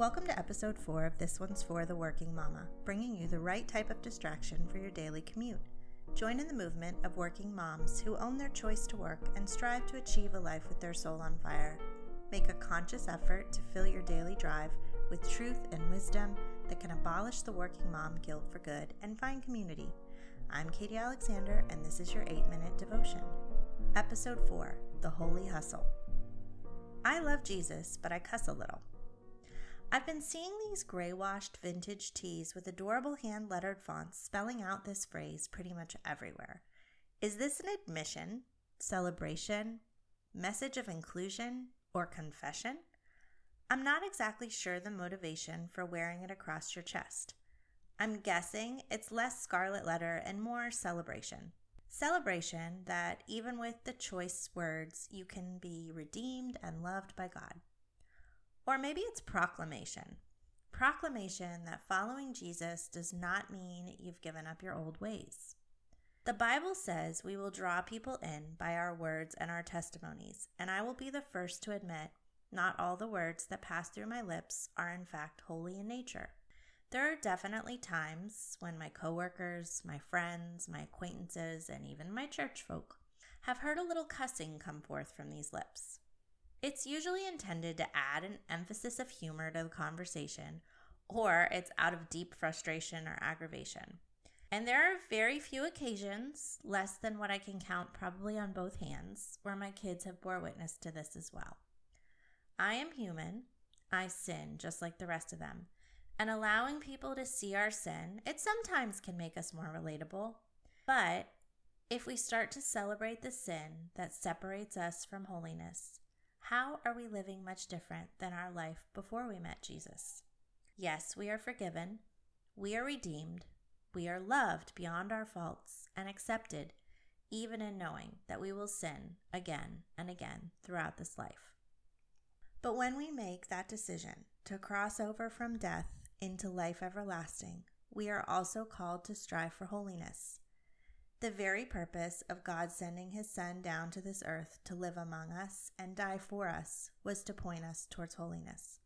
Welcome to episode 4 of This One's for the Working Mama, bringing you the right type of distraction for your daily commute. Join in the movement of working moms who own their choice to work and strive to achieve a life with their soul on fire. Make a conscious effort to fill your daily drive with truth and wisdom that can abolish the working mom guilt for good and find community. I'm Katie Alexander, and this is your 8 minute devotion. Episode 4 The Holy Hustle. I love Jesus, but I cuss a little. I've been seeing these gray washed vintage tees with adorable hand lettered fonts spelling out this phrase pretty much everywhere. Is this an admission, celebration, message of inclusion, or confession? I'm not exactly sure the motivation for wearing it across your chest. I'm guessing it's less scarlet letter and more celebration. Celebration that even with the choice words, you can be redeemed and loved by God. Or maybe it's proclamation. Proclamation that following Jesus does not mean you've given up your old ways. The Bible says we will draw people in by our words and our testimonies, and I will be the first to admit not all the words that pass through my lips are in fact holy in nature. There are definitely times when my coworkers, my friends, my acquaintances, and even my church folk have heard a little cussing come forth from these lips. It's usually intended to add an emphasis of humor to the conversation, or it's out of deep frustration or aggravation. And there are very few occasions, less than what I can count probably on both hands, where my kids have bore witness to this as well. I am human. I sin just like the rest of them. And allowing people to see our sin, it sometimes can make us more relatable. But if we start to celebrate the sin that separates us from holiness, how are we living much different than our life before we met Jesus? Yes, we are forgiven, we are redeemed, we are loved beyond our faults and accepted, even in knowing that we will sin again and again throughout this life. But when we make that decision to cross over from death into life everlasting, we are also called to strive for holiness. The very purpose of God sending his Son down to this earth to live among us and die for us was to point us towards holiness.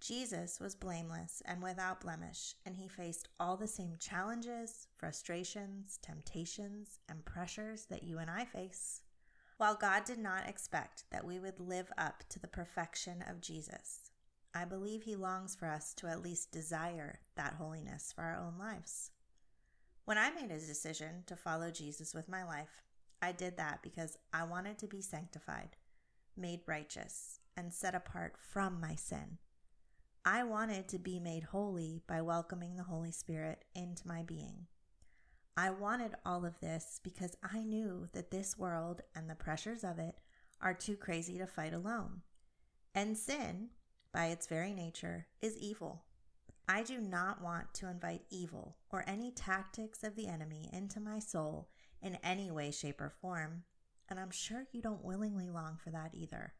Jesus was blameless and without blemish, and he faced all the same challenges, frustrations, temptations, and pressures that you and I face. While God did not expect that we would live up to the perfection of Jesus, I believe he longs for us to at least desire that holiness for our own lives. When I made a decision to follow Jesus with my life, I did that because I wanted to be sanctified, made righteous, and set apart from my sin. I wanted to be made holy by welcoming the Holy Spirit into my being. I wanted all of this because I knew that this world and the pressures of it are too crazy to fight alone. And sin, by its very nature, is evil. I do not want to invite evil or any tactics of the enemy into my soul in any way, shape, or form, and I'm sure you don't willingly long for that either.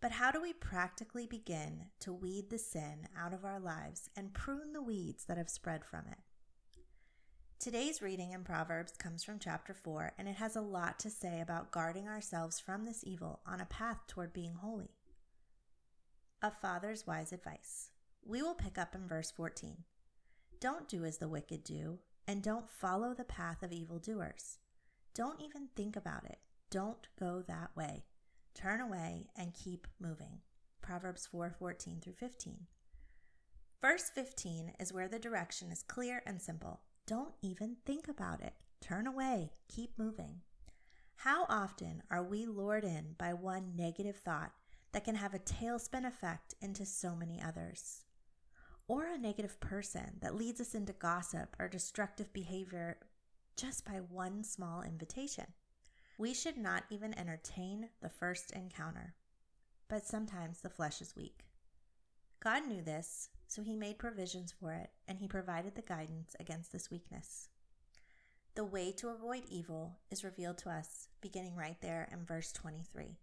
But how do we practically begin to weed the sin out of our lives and prune the weeds that have spread from it? Today's reading in Proverbs comes from chapter 4, and it has a lot to say about guarding ourselves from this evil on a path toward being holy. A father's wise advice. We will pick up in verse 14. Don't do as the wicked do, and don't follow the path of evildoers. Don't even think about it. Don't go that way. Turn away and keep moving. Proverbs 4:14 through 15. Verse 15 is where the direction is clear and simple. Don't even think about it. Turn away, keep moving. How often are we lured in by one negative thought that can have a tailspin effect into so many others? Or a negative person that leads us into gossip or destructive behavior just by one small invitation. We should not even entertain the first encounter. But sometimes the flesh is weak. God knew this, so he made provisions for it, and he provided the guidance against this weakness. The way to avoid evil is revealed to us beginning right there in verse 23.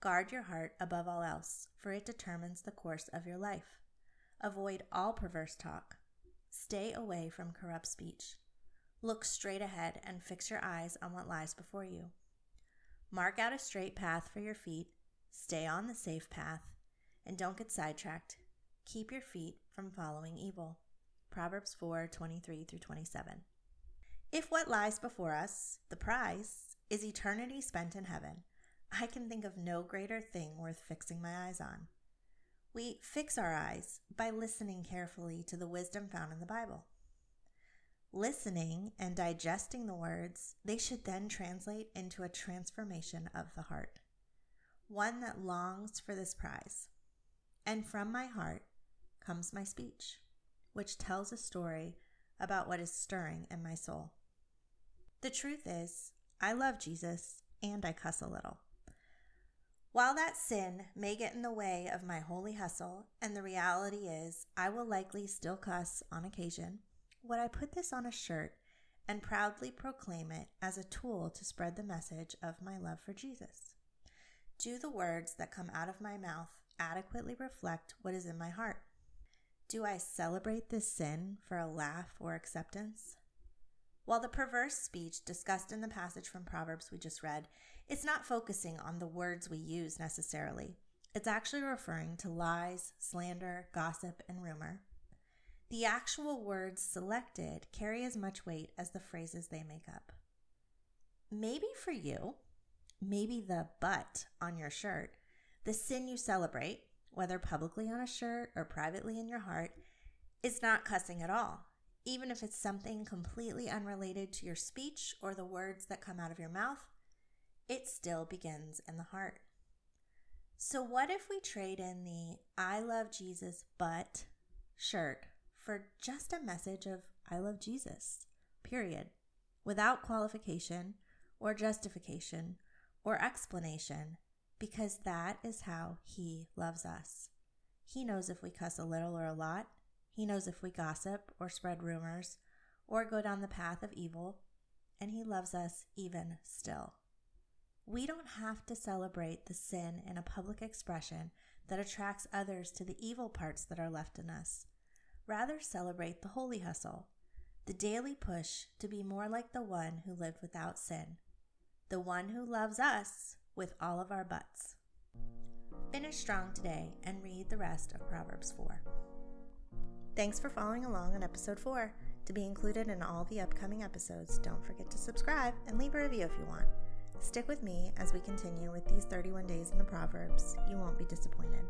Guard your heart above all else, for it determines the course of your life. Avoid all perverse talk. Stay away from corrupt speech. Look straight ahead and fix your eyes on what lies before you. Mark out a straight path for your feet, stay on the safe path, and don't get sidetracked keep your feet from following evil. Proverbs 4 23 through 27. If what lies before us, the prize, is eternity spent in heaven, I can think of no greater thing worth fixing my eyes on. We fix our eyes by listening carefully to the wisdom found in the Bible. Listening and digesting the words, they should then translate into a transformation of the heart, one that longs for this prize. And from my heart comes my speech, which tells a story about what is stirring in my soul. The truth is, I love Jesus and I cuss a little. While that sin may get in the way of my holy hustle, and the reality is I will likely still cuss on occasion, would I put this on a shirt and proudly proclaim it as a tool to spread the message of my love for Jesus? Do the words that come out of my mouth adequately reflect what is in my heart? Do I celebrate this sin for a laugh or acceptance? While the perverse speech discussed in the passage from Proverbs we just read, it's not focusing on the words we use necessarily. It's actually referring to lies, slander, gossip, and rumor. The actual words selected carry as much weight as the phrases they make up. Maybe for you, maybe the but on your shirt, the sin you celebrate, whether publicly on a shirt or privately in your heart, is not cussing at all, even if it's something completely unrelated to your speech or the words that come out of your mouth. It still begins in the heart. So, what if we trade in the I love Jesus but shirt for just a message of I love Jesus, period, without qualification or justification or explanation, because that is how He loves us. He knows if we cuss a little or a lot. He knows if we gossip or spread rumors or go down the path of evil, and He loves us even still. We don't have to celebrate the sin in a public expression that attracts others to the evil parts that are left in us. Rather, celebrate the holy hustle, the daily push to be more like the one who lived without sin, the one who loves us with all of our buts. Finish strong today and read the rest of Proverbs 4. Thanks for following along on episode 4. To be included in all the upcoming episodes, don't forget to subscribe and leave a review if you want. Stick with me as we continue with these 31 days in the Proverbs. You won't be disappointed.